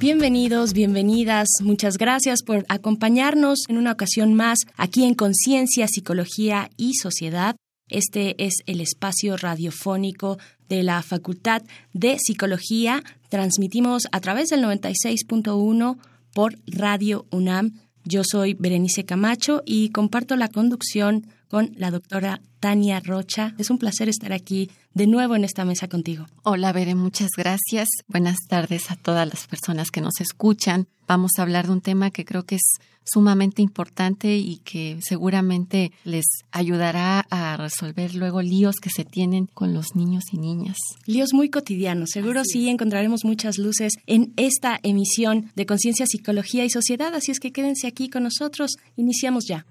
Bienvenidos, bienvenidas. Muchas gracias por acompañarnos en una ocasión más aquí en Conciencia, Psicología y Sociedad. Este es el espacio radiofónico de la Facultad de Psicología. Transmitimos a través del 96.1 por Radio UNAM. Yo soy Berenice Camacho y comparto la conducción con la doctora Tania Rocha. Es un placer estar aquí de nuevo en esta mesa contigo. Hola, Bere, muchas gracias. Buenas tardes a todas las personas que nos escuchan. Vamos a hablar de un tema que creo que es sumamente importante y que seguramente les ayudará a resolver luego líos que se tienen con los niños y niñas. Líos muy cotidianos. Seguro sí encontraremos muchas luces en esta emisión de Conciencia, Psicología y Sociedad. Así es que quédense aquí con nosotros. Iniciamos ya.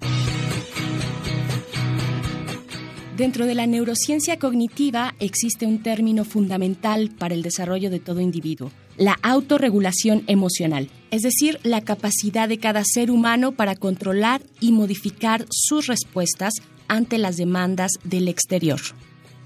Dentro de la neurociencia cognitiva existe un término fundamental para el desarrollo de todo individuo, la autorregulación emocional, es decir, la capacidad de cada ser humano para controlar y modificar sus respuestas ante las demandas del exterior.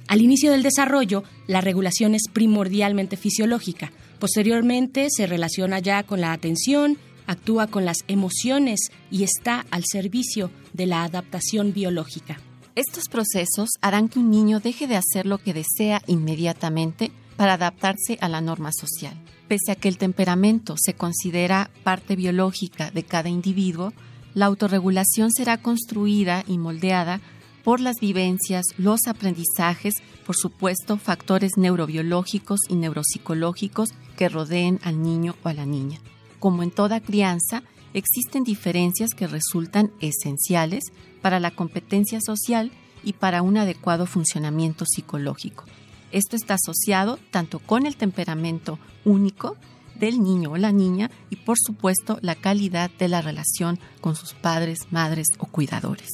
Al inicio del desarrollo, la regulación es primordialmente fisiológica. Posteriormente se relaciona ya con la atención, actúa con las emociones y está al servicio de la adaptación biológica. Estos procesos harán que un niño deje de hacer lo que desea inmediatamente para adaptarse a la norma social. Pese a que el temperamento se considera parte biológica de cada individuo, la autorregulación será construida y moldeada por las vivencias, los aprendizajes, por supuesto, factores neurobiológicos y neuropsicológicos que rodeen al niño o a la niña. Como en toda crianza, existen diferencias que resultan esenciales para la competencia social y para un adecuado funcionamiento psicológico. Esto está asociado tanto con el temperamento único del niño o la niña y por supuesto la calidad de la relación con sus padres, madres o cuidadores.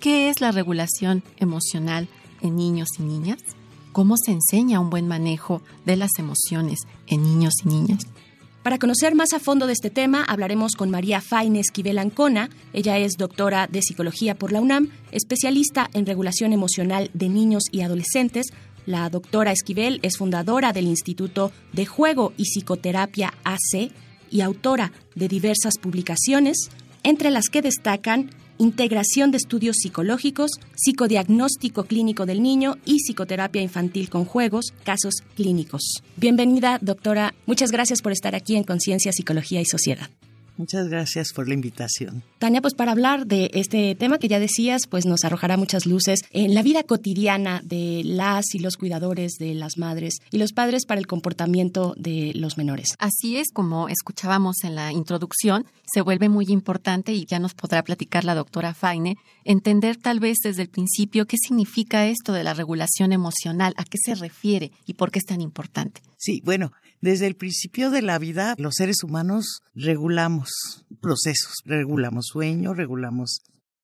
¿Qué es la regulación emocional en niños y niñas? ¿Cómo se enseña un buen manejo de las emociones en niños y niñas? Para conocer más a fondo de este tema, hablaremos con María Faine Esquivel Ancona. Ella es doctora de Psicología por la UNAM, especialista en regulación emocional de niños y adolescentes. La doctora Esquivel es fundadora del Instituto de Juego y Psicoterapia AC y autora de diversas publicaciones, entre las que destacan integración de estudios psicológicos, psicodiagnóstico clínico del niño y psicoterapia infantil con juegos, casos clínicos. Bienvenida, doctora. Muchas gracias por estar aquí en Conciencia, Psicología y Sociedad. Muchas gracias por la invitación. Tania, pues para hablar de este tema que ya decías, pues nos arrojará muchas luces en la vida cotidiana de las y los cuidadores de las madres y los padres para el comportamiento de los menores. Así es, como escuchábamos en la introducción, se vuelve muy importante y ya nos podrá platicar la doctora Faine, entender tal vez desde el principio qué significa esto de la regulación emocional, a qué se refiere y por qué es tan importante. Sí, bueno, desde el principio de la vida, los seres humanos regulamos procesos, regulamos sueño, regulamos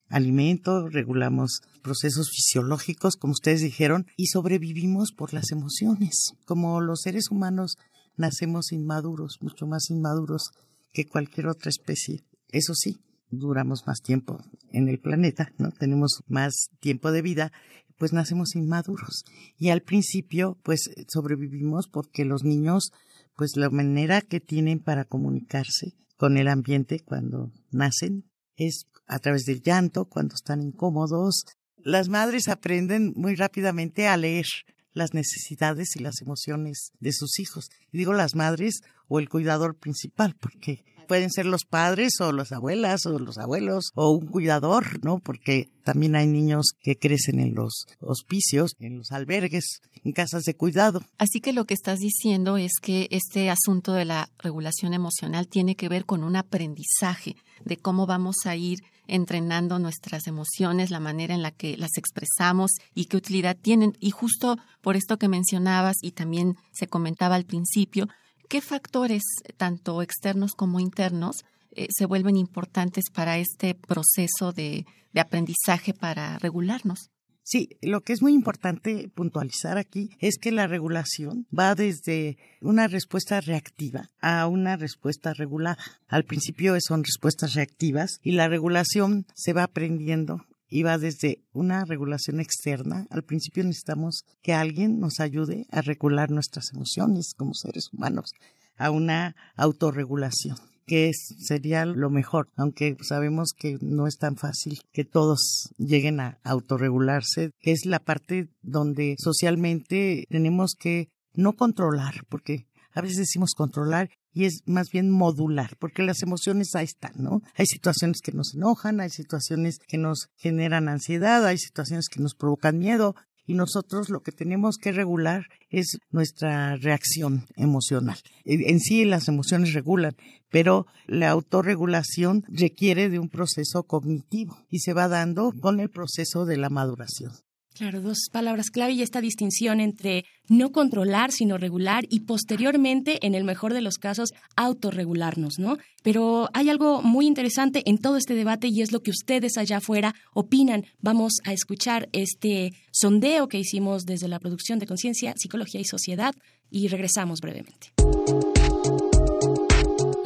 alimento, regulamos procesos fisiológicos, como ustedes dijeron, y sobrevivimos por las emociones. Como los seres humanos nacemos inmaduros, mucho más inmaduros que cualquier otra especie. Eso sí, duramos más tiempo en el planeta, ¿no? Tenemos más tiempo de vida pues nacemos inmaduros. Y al principio, pues sobrevivimos porque los niños, pues la manera que tienen para comunicarse con el ambiente cuando nacen es a través del llanto, cuando están incómodos. Las madres aprenden muy rápidamente a leer las necesidades y las emociones de sus hijos. Y digo las madres o el cuidador principal, porque pueden ser los padres o las abuelas o los abuelos o un cuidador, ¿no? Porque también hay niños que crecen en los hospicios, en los albergues, en casas de cuidado. Así que lo que estás diciendo es que este asunto de la regulación emocional tiene que ver con un aprendizaje de cómo vamos a ir entrenando nuestras emociones, la manera en la que las expresamos y qué utilidad tienen. Y justo por esto que mencionabas y también se comentaba al principio, ¿Qué factores, tanto externos como internos, eh, se vuelven importantes para este proceso de, de aprendizaje para regularnos? Sí, lo que es muy importante puntualizar aquí es que la regulación va desde una respuesta reactiva a una respuesta regulada. Al principio son respuestas reactivas y la regulación se va aprendiendo y va desde una regulación externa. Al principio necesitamos que alguien nos ayude a regular nuestras emociones como seres humanos, a una autorregulación que sería lo mejor, aunque sabemos que no es tan fácil que todos lleguen a autorregularse, que es la parte donde socialmente tenemos que no controlar, porque a veces decimos controlar y es más bien modular, porque las emociones ahí están, ¿no? Hay situaciones que nos enojan, hay situaciones que nos generan ansiedad, hay situaciones que nos provocan miedo, y nosotros lo que tenemos que regular es nuestra reacción emocional. En sí las emociones regulan, pero la autorregulación requiere de un proceso cognitivo y se va dando con el proceso de la maduración. Claro, dos palabras clave y esta distinción entre no controlar, sino regular y posteriormente, en el mejor de los casos, autorregularnos, ¿no? Pero hay algo muy interesante en todo este debate y es lo que ustedes allá afuera opinan. Vamos a escuchar este sondeo que hicimos desde la producción de Conciencia, Psicología y Sociedad y regresamos brevemente.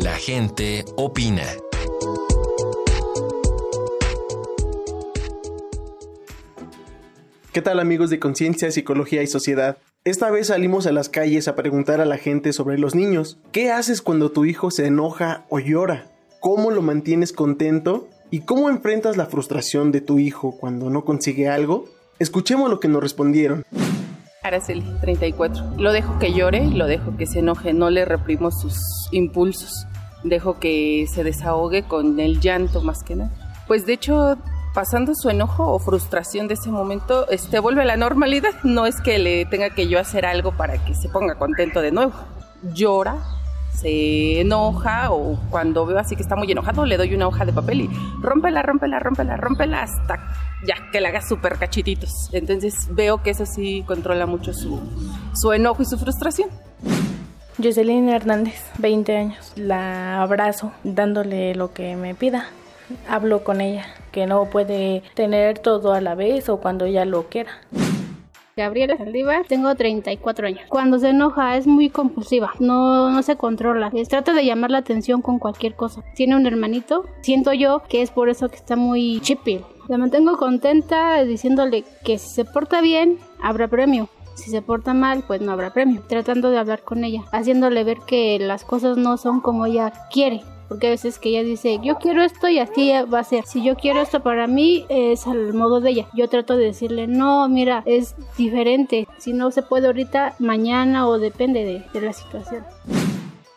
La gente opina. ¿Qué tal amigos de Conciencia, Psicología y Sociedad? Esta vez salimos a las calles a preguntar a la gente sobre los niños. ¿Qué haces cuando tu hijo se enoja o llora? ¿Cómo lo mantienes contento? ¿Y cómo enfrentas la frustración de tu hijo cuando no consigue algo? Escuchemos lo que nos respondieron. Araceli, 34. Lo dejo que llore, lo dejo que se enoje, no le reprimo sus impulsos. Dejo que se desahogue con el llanto más que nada. Pues de hecho pasando su enojo o frustración de ese momento, este vuelve a la normalidad. No es que le tenga que yo hacer algo para que se ponga contento de nuevo. Llora, se enoja o cuando veo así que está muy enojado le doy una hoja de papel y rómpela, rómpela, rómpela, rómpela hasta ya que la haga súper cachititos. Entonces veo que eso sí controla mucho su, su enojo y su frustración. Jocelyn Hernández, 20 años. La abrazo dándole lo que me pida hablo con ella, que no puede tener todo a la vez o cuando ella lo quiera. Gabriela Saldívar, tengo 34 años. Cuando se enoja es muy compulsiva, no, no se controla. trata de llamar la atención con cualquier cosa. Tiene un hermanito, siento yo que es por eso que está muy chippy. La mantengo contenta diciéndole que si se porta bien, habrá premio. Si se porta mal, pues no habrá premio. Tratando de hablar con ella, haciéndole ver que las cosas no son como ella quiere porque a veces que ella dice, yo quiero esto y así va a ser. Si yo quiero esto para mí, es al modo de ella. Yo trato de decirle, no, mira, es diferente. Si no se puede ahorita, mañana o depende de, de la situación.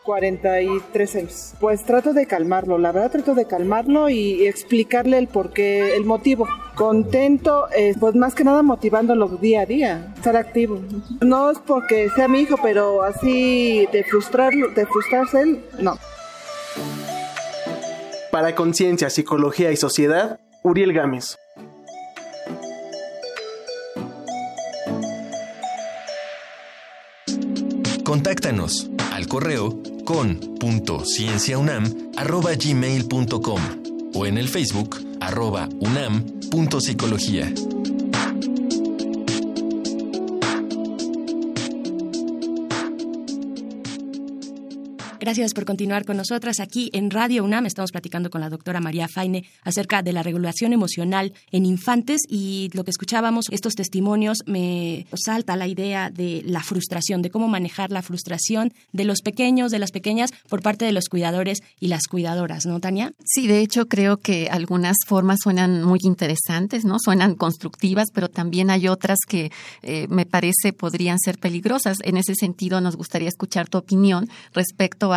43 años. Pues trato de calmarlo, la verdad trato de calmarlo y explicarle el porqué, el motivo. Contento, eh, pues más que nada motivándolo día a día, estar activo. No es porque sea mi hijo, pero así de frustrarlo, de frustrarse él, no. Para Conciencia, Psicología y Sociedad, Uriel Gámez. Contáctanos al correo con.cienciaunam.gmail.com o en el Facebook arroba unam.psicología. Gracias por continuar con nosotras aquí en Radio UNAM. Estamos platicando con la doctora María Faine acerca de la regulación emocional en infantes y lo que escuchábamos, estos testimonios, me salta la idea de la frustración, de cómo manejar la frustración de los pequeños, de las pequeñas, por parte de los cuidadores y las cuidadoras, ¿no, Tania? Sí, de hecho creo que algunas formas suenan muy interesantes, ¿no? Suenan constructivas, pero también hay otras que eh, me parece podrían ser peligrosas. En ese sentido, nos gustaría escuchar tu opinión respecto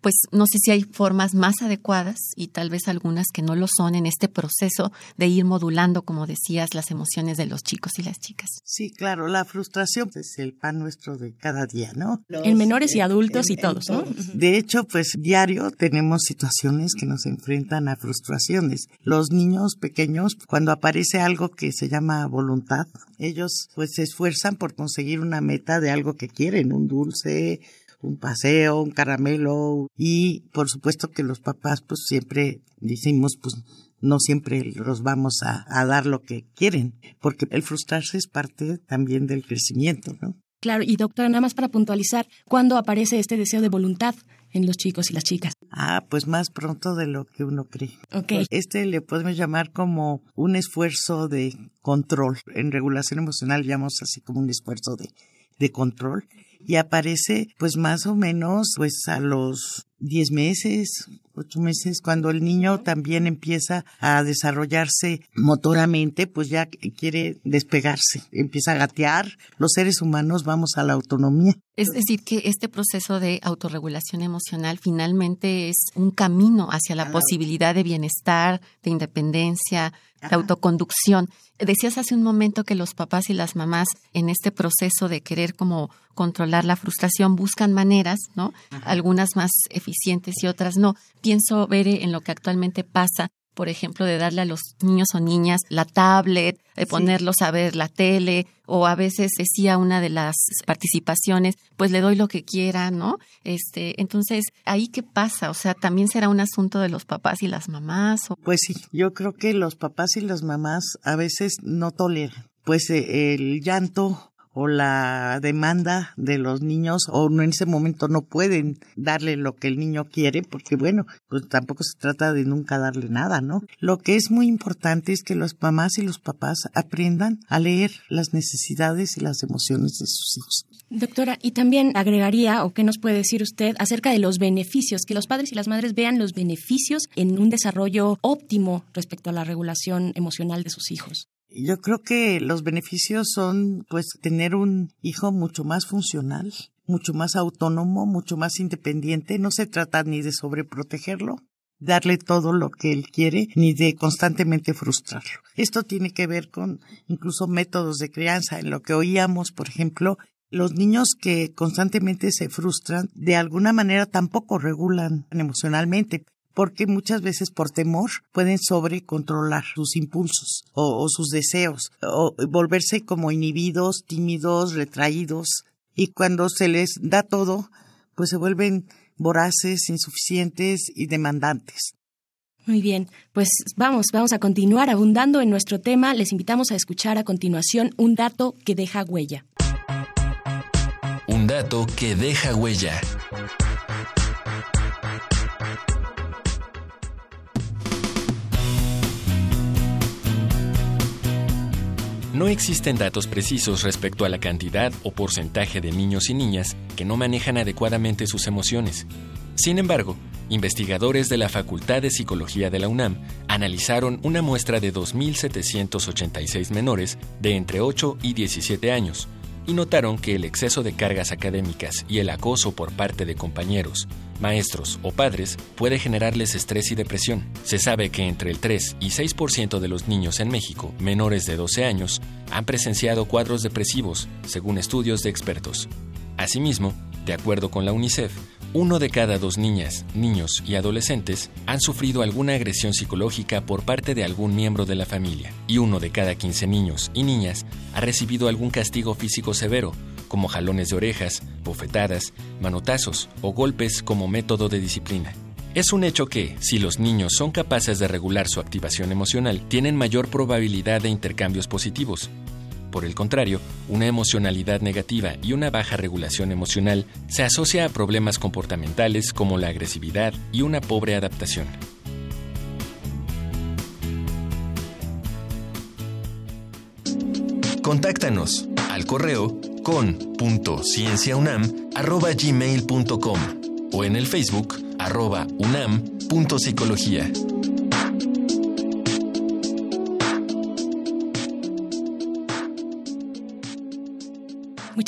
pues no sé si hay formas más adecuadas y tal vez algunas que no lo son en este proceso de ir modulando, como decías, las emociones de los chicos y las chicas. Sí, claro, la frustración es el pan nuestro de cada día, ¿no? en menores y adultos y todos, ¿no? De hecho, pues diario tenemos situaciones que nos enfrentan a frustraciones. Los niños pequeños, cuando aparece algo que se llama voluntad, ellos pues se esfuerzan por conseguir una meta de algo que quieren, un dulce, un paseo, un caramelo y por supuesto que los papás pues siempre decimos pues no siempre los vamos a, a dar lo que quieren, porque el frustrarse es parte también del crecimiento, ¿no? Claro, y doctora, nada más para puntualizar, ¿cuándo aparece este deseo de voluntad en los chicos y las chicas? Ah, pues más pronto de lo que uno cree. Ok. Este le podemos llamar como un esfuerzo de control. En regulación emocional llamamos así como un esfuerzo de, de control. Y aparece pues más o menos pues a los 10 meses, ocho meses, cuando el niño también empieza a desarrollarse motoramente, pues ya quiere despegarse, empieza a gatear. Los seres humanos vamos a la autonomía. Es decir, que este proceso de autorregulación emocional finalmente es un camino hacia la posibilidad de bienestar, de independencia, de autoconducción. Decías hace un momento que los papás y las mamás en este proceso de querer como controlar la frustración buscan maneras, ¿no? Algunas más eficientes y otras no. Pienso ver en lo que actualmente pasa por ejemplo, de darle a los niños o niñas la tablet, de ponerlos a ver la tele, o a veces decía una de las participaciones, pues le doy lo que quiera, ¿no? Este, entonces, ahí qué pasa, o sea, también será un asunto de los papás y las mamás. O... Pues sí, yo creo que los papás y las mamás a veces no toleran, pues eh, el llanto o la demanda de los niños o en ese momento no pueden darle lo que el niño quiere porque bueno, pues tampoco se trata de nunca darle nada, ¿no? Lo que es muy importante es que las mamás y los papás aprendan a leer las necesidades y las emociones de sus hijos. Doctora, y también agregaría, o qué nos puede decir usted, acerca de los beneficios, que los padres y las madres vean los beneficios en un desarrollo óptimo respecto a la regulación emocional de sus hijos. Yo creo que los beneficios son pues tener un hijo mucho más funcional, mucho más autónomo, mucho más independiente. No se trata ni de sobreprotegerlo, darle todo lo que él quiere, ni de constantemente frustrarlo. Esto tiene que ver con incluso métodos de crianza. En lo que oíamos, por ejemplo, los niños que constantemente se frustran, de alguna manera tampoco regulan emocionalmente porque muchas veces por temor pueden sobrecontrolar sus impulsos o, o, sus deseos o volverse como inhibidos, tímidos, retraídos y cuando se les da todo, pues se vuelven voraces, insuficientes y demandantes. Muy bien, pues vamos, vamos a continuar abundando en nuestro tema. Les invitamos a escuchar a continuación un dato que deja huella. Un dato que deja huella. No existen datos precisos respecto a la cantidad o porcentaje de niños y niñas que no manejan adecuadamente sus emociones. Sin embargo, investigadores de la Facultad de Psicología de la UNAM analizaron una muestra de 2.786 menores de entre 8 y 17 años y notaron que el exceso de cargas académicas y el acoso por parte de compañeros, maestros o padres puede generarles estrés y depresión. Se sabe que entre el 3 y 6% de los niños en México menores de 12 años han presenciado cuadros depresivos, según estudios de expertos. Asimismo, de acuerdo con la UNICEF, uno de cada dos niñas, niños y adolescentes han sufrido alguna agresión psicológica por parte de algún miembro de la familia, y uno de cada 15 niños y niñas ha recibido algún castigo físico severo, como jalones de orejas, bofetadas, manotazos o golpes como método de disciplina. Es un hecho que, si los niños son capaces de regular su activación emocional, tienen mayor probabilidad de intercambios positivos, por el contrario, una emocionalidad negativa y una baja regulación emocional se asocia a problemas comportamentales como la agresividad y una pobre adaptación. Contáctanos al correo con.cienciaunam.gmail.com o en el Facebook arroba unam.psicología.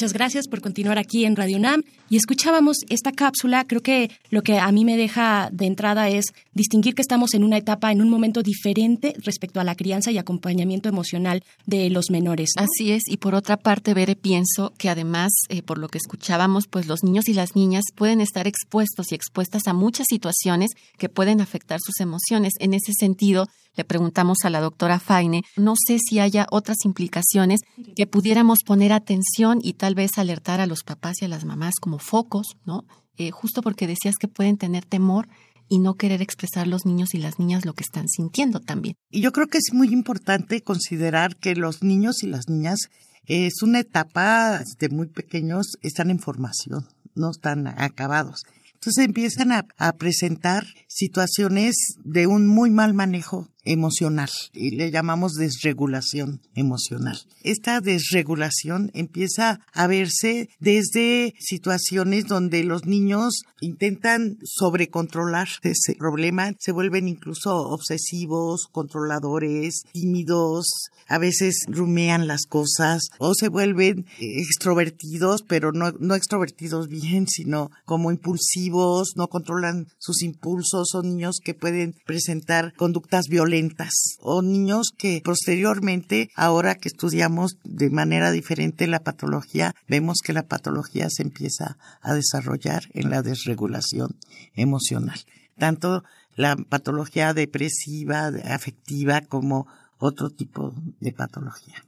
Muchas gracias por continuar aquí en Radio UNAM y escuchábamos esta cápsula. Creo que lo que a mí me deja de entrada es distinguir que estamos en una etapa, en un momento diferente respecto a la crianza y acompañamiento emocional de los menores. Así es, y por otra parte, Bere, pienso que además, eh, por lo que escuchábamos, pues los niños y las niñas pueden estar expuestos y expuestas a muchas situaciones que pueden afectar sus emociones. En ese sentido, le preguntamos a la doctora Faine, no sé si haya otras implicaciones que pudiéramos poner atención y tal vez alertar a los papás y a las mamás como focos, ¿no? Eh, justo porque decías que pueden tener temor y no querer expresar los niños y las niñas lo que están sintiendo también. Y yo creo que es muy importante considerar que los niños y las niñas es una etapa de muy pequeños, están en formación, no están acabados. Entonces empiezan a, presentar situaciones de un muy mal manejo emocional y le llamamos desregulación emocional. Esta desregulación empieza a verse desde situaciones donde los niños intentan sobrecontrolar ese problema, se vuelven incluso obsesivos, controladores, tímidos, a veces rumean las cosas o se vuelven extrovertidos, pero no, no extrovertidos bien, sino como impulsivos, no controlan sus impulsos, son niños que pueden presentar conductas violentas o niños que posteriormente, ahora que estudiamos de manera diferente la patología, vemos que la patología se empieza a desarrollar en la desregulación emocional. Tanto la patología depresiva, afectiva, como otro tipo de patología.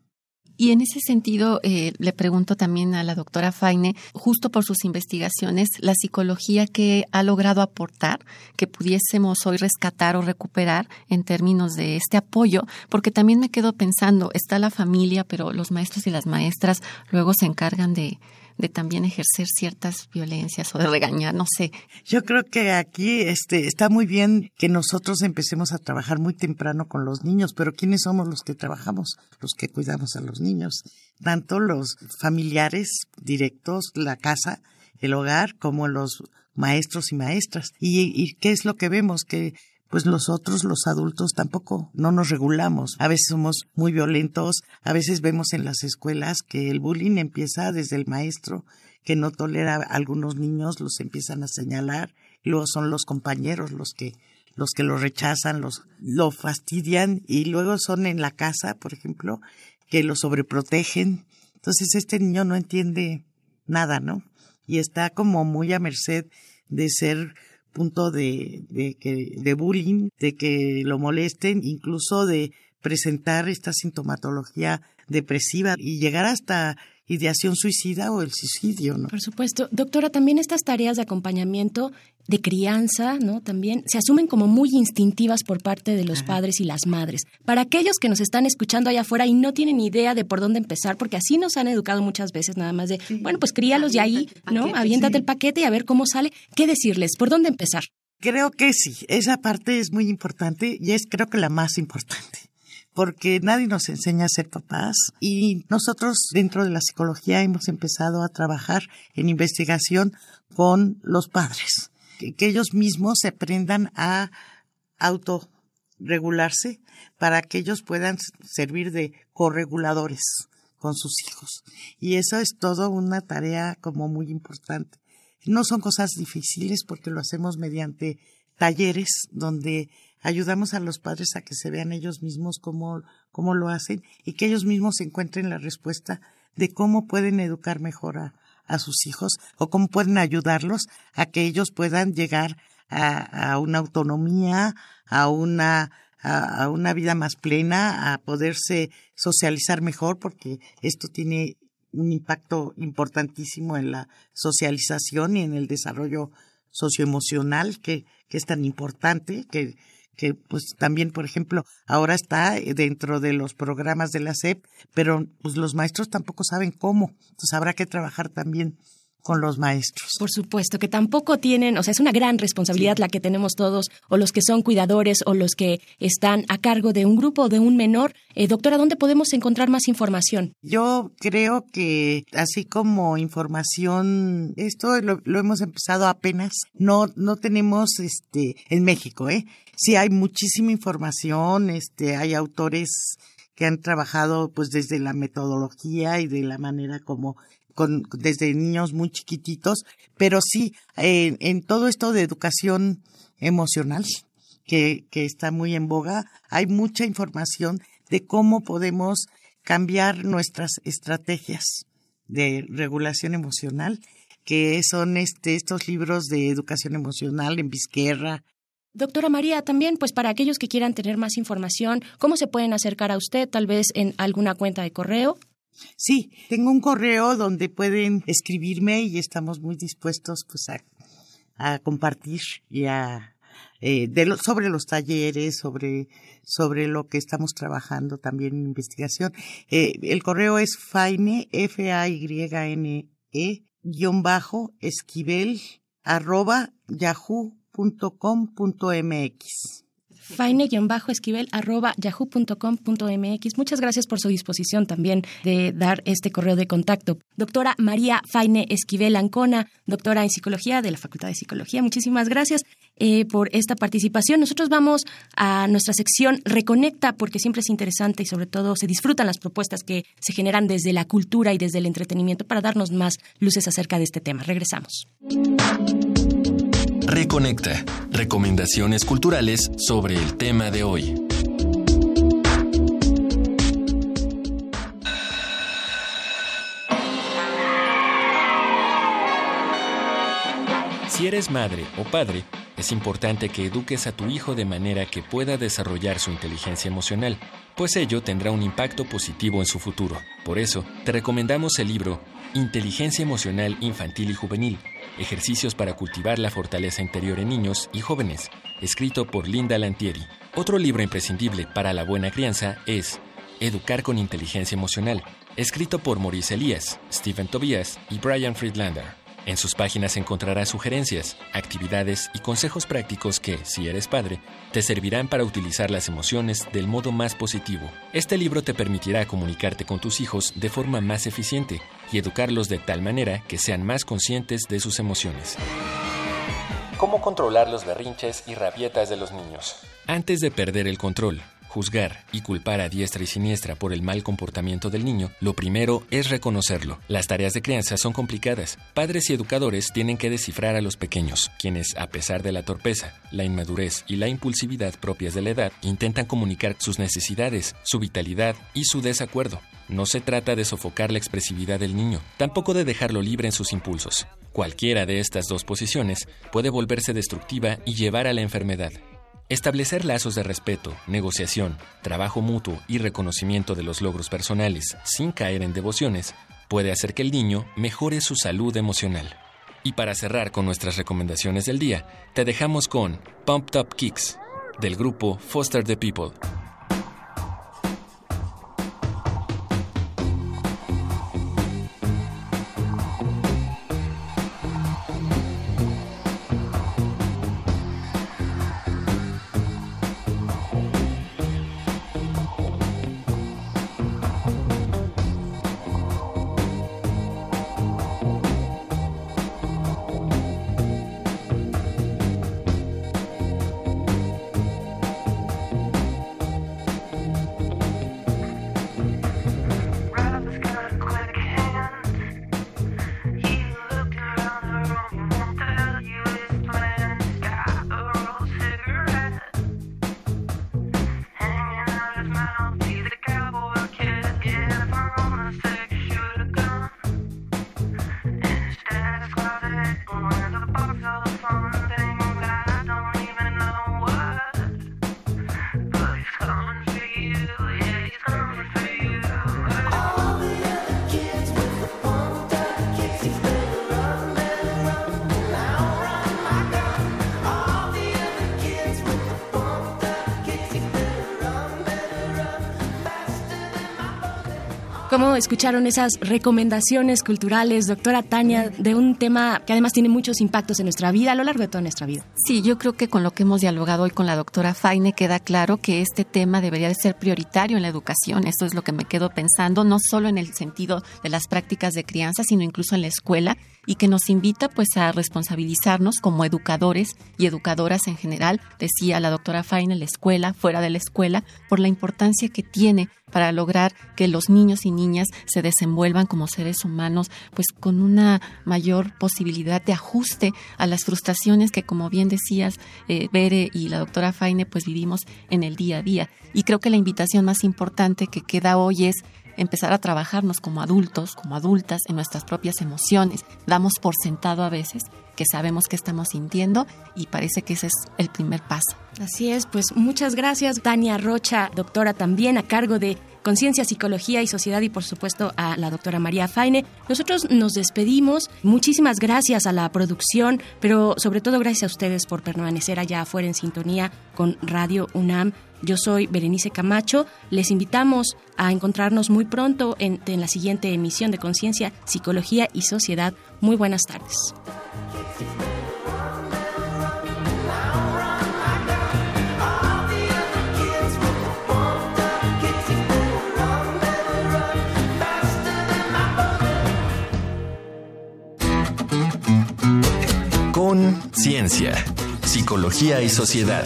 Y en ese sentido, eh, le pregunto también a la doctora Faine, justo por sus investigaciones, la psicología que ha logrado aportar, que pudiésemos hoy rescatar o recuperar en términos de este apoyo, porque también me quedo pensando, está la familia, pero los maestros y las maestras luego se encargan de, de también ejercer ciertas violencias o de regañar, no sé. Yo creo que aquí este, está muy bien que nosotros empecemos a trabajar muy temprano con los niños, pero ¿quiénes somos los que trabajamos? Los que cuidamos a los niños, tanto los familiares directos, la casa, el hogar, como los maestros y maestras. ¿Y, y qué es lo que vemos? Que pues nosotros los adultos tampoco no nos regulamos. A veces somos muy violentos, a veces vemos en las escuelas que el bullying empieza desde el maestro que no tolera a algunos niños, los empiezan a señalar, luego son los compañeros los que los que lo rechazan, los lo fastidian y luego son en la casa, por ejemplo, que lo sobreprotegen. Entonces este niño no entiende nada, ¿no? Y está como muy a merced de ser punto de, de, que, de bullying, de que lo molesten, incluso de presentar esta sintomatología depresiva y llegar hasta ideación suicida o el suicidio, ¿no? Por supuesto. Doctora, también estas tareas de acompañamiento, de crianza, ¿no? También se asumen como muy instintivas por parte de los padres y las madres. Para aquellos que nos están escuchando allá afuera y no tienen idea de por dónde empezar, porque así nos han educado muchas veces nada más de, bueno, pues críalos de ahí, ¿no? Aviéntate el paquete y a ver cómo sale. ¿Qué decirles? ¿Por dónde empezar? Creo que sí, esa parte es muy importante y es creo que la más importante porque nadie nos enseña a ser papás y nosotros dentro de la psicología hemos empezado a trabajar en investigación con los padres, que, ellos mismos se aprendan a autorregularse para que ellos puedan servir de correguladores con sus hijos. Y eso es todo una tarea como muy importante. No son cosas difíciles porque lo hacemos mediante talleres donde ayudamos a los padres a que se vean ellos mismos cómo, cómo lo hacen y que ellos mismos encuentren la respuesta de cómo pueden educar mejor a, a sus hijos o cómo pueden ayudarlos a que ellos puedan llegar a, una autonomía, a una, a, una vida más plena, a poderse socializar mejor, porque esto tiene un impacto importantísimo en la socialización y en el desarrollo socioemocional que, que es tan importante, que que pues también, por ejemplo, ahora está dentro de los programas de la SEP, pero pues los maestros tampoco saben cómo. Entonces habrá que trabajar también con los maestros. Por supuesto, que tampoco tienen, o sea, es una gran responsabilidad sí. la que tenemos todos, o los que son cuidadores, o los que están a cargo de un grupo, de un menor. Eh, doctora, ¿dónde podemos encontrar más información? Yo creo que así como información, esto lo, lo hemos empezado apenas, no, no tenemos este, en México, ¿eh? Sí hay muchísima información, este, hay autores que han trabajado pues desde la metodología y de la manera como con, desde niños muy chiquititos, pero sí en todo esto de educación emocional, que, que está muy en boga, hay mucha información de cómo podemos cambiar nuestras estrategias de regulación emocional, que son este, estos libros de educación emocional en Vizquerra, Doctora María, también, pues para aquellos que quieran tener más información, ¿cómo se pueden acercar a usted? Tal vez en alguna cuenta de correo. Sí, tengo un correo donde pueden escribirme y estamos muy dispuestos pues a, compartir y a eh, sobre los talleres, sobre, sobre lo que estamos trabajando también en investigación. Eh, el correo es faine, F-A-Y-N-E, guion bajo, esquivel, arroba, yahoo.com.mx faine-esquivel arroba yahoo.com.mx. Muchas gracias por su disposición también de dar este correo de contacto. Doctora María Faine Esquivel Ancona, doctora en psicología de la Facultad de Psicología. Muchísimas gracias eh, por esta participación. Nosotros vamos a nuestra sección Reconecta porque siempre es interesante y sobre todo se disfrutan las propuestas que se generan desde la cultura y desde el entretenimiento para darnos más luces acerca de este tema. Regresamos. Reconecta. Recomendaciones culturales sobre el tema de hoy. Si eres madre o padre, es importante que eduques a tu hijo de manera que pueda desarrollar su inteligencia emocional, pues ello tendrá un impacto positivo en su futuro. Por eso, te recomendamos el libro Inteligencia Emocional Infantil y Juvenil Ejercicios para cultivar la fortaleza interior en niños y jóvenes, escrito por Linda Lantieri. Otro libro imprescindible para la buena crianza es Educar con inteligencia emocional, escrito por Maurice Elias, Stephen Tobias y Brian Friedlander. En sus páginas encontrarás sugerencias, actividades y consejos prácticos que, si eres padre, te servirán para utilizar las emociones del modo más positivo. Este libro te permitirá comunicarte con tus hijos de forma más eficiente y educarlos de tal manera que sean más conscientes de sus emociones. ¿Cómo controlar los berrinches y rabietas de los niños? Antes de perder el control, juzgar y culpar a diestra y siniestra por el mal comportamiento del niño, lo primero es reconocerlo. Las tareas de crianza son complicadas. Padres y educadores tienen que descifrar a los pequeños, quienes, a pesar de la torpeza, la inmadurez y la impulsividad propias de la edad, intentan comunicar sus necesidades, su vitalidad y su desacuerdo. No se trata de sofocar la expresividad del niño, tampoco de dejarlo libre en sus impulsos. Cualquiera de estas dos posiciones puede volverse destructiva y llevar a la enfermedad. Establecer lazos de respeto, negociación, trabajo mutuo y reconocimiento de los logros personales sin caer en devociones puede hacer que el niño mejore su salud emocional. Y para cerrar con nuestras recomendaciones del día, te dejamos con Pumped Up Kicks del grupo Foster the People. ¿Cómo escucharon esas recomendaciones culturales, doctora Tania, de un tema que además tiene muchos impactos en nuestra vida, a lo largo de toda nuestra vida? Sí, yo creo que con lo que hemos dialogado hoy con la doctora Faine queda claro que este tema debería de ser prioritario en la educación. Eso es lo que me quedo pensando, no solo en el sentido de las prácticas de crianza, sino incluso en la escuela y que nos invita pues a responsabilizarnos como educadores y educadoras en general, decía la doctora Faine, en la escuela, fuera de la escuela, por la importancia que tiene para lograr que los niños y niñas se desenvuelvan como seres humanos, pues con una mayor posibilidad de ajuste a las frustraciones que, como bien decías, eh, Bere y la doctora Faine, pues vivimos en el día a día. Y creo que la invitación más importante que queda hoy es empezar a trabajarnos como adultos, como adultas, en nuestras propias emociones. Damos por sentado a veces que sabemos que estamos sintiendo y parece que ese es el primer paso. Así es, pues muchas gracias, Tania Rocha, doctora también a cargo de Conciencia, Psicología y Sociedad y por supuesto a la doctora María Faine. Nosotros nos despedimos. Muchísimas gracias a la producción, pero sobre todo gracias a ustedes por permanecer allá afuera en sintonía con Radio UNAM. Yo soy Berenice Camacho. Les invitamos a encontrarnos muy pronto en, en la siguiente emisión de Conciencia, Psicología y Sociedad. Muy buenas tardes. Ciencia, Psicología y Sociedad.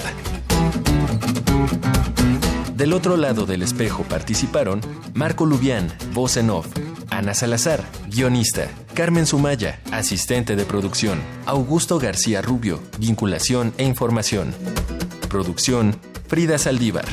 Del otro lado del espejo participaron Marco Lubián, voz en off, Ana Salazar, guionista, Carmen Sumaya, asistente de producción, Augusto García Rubio, vinculación e información. Producción, Frida Saldívar.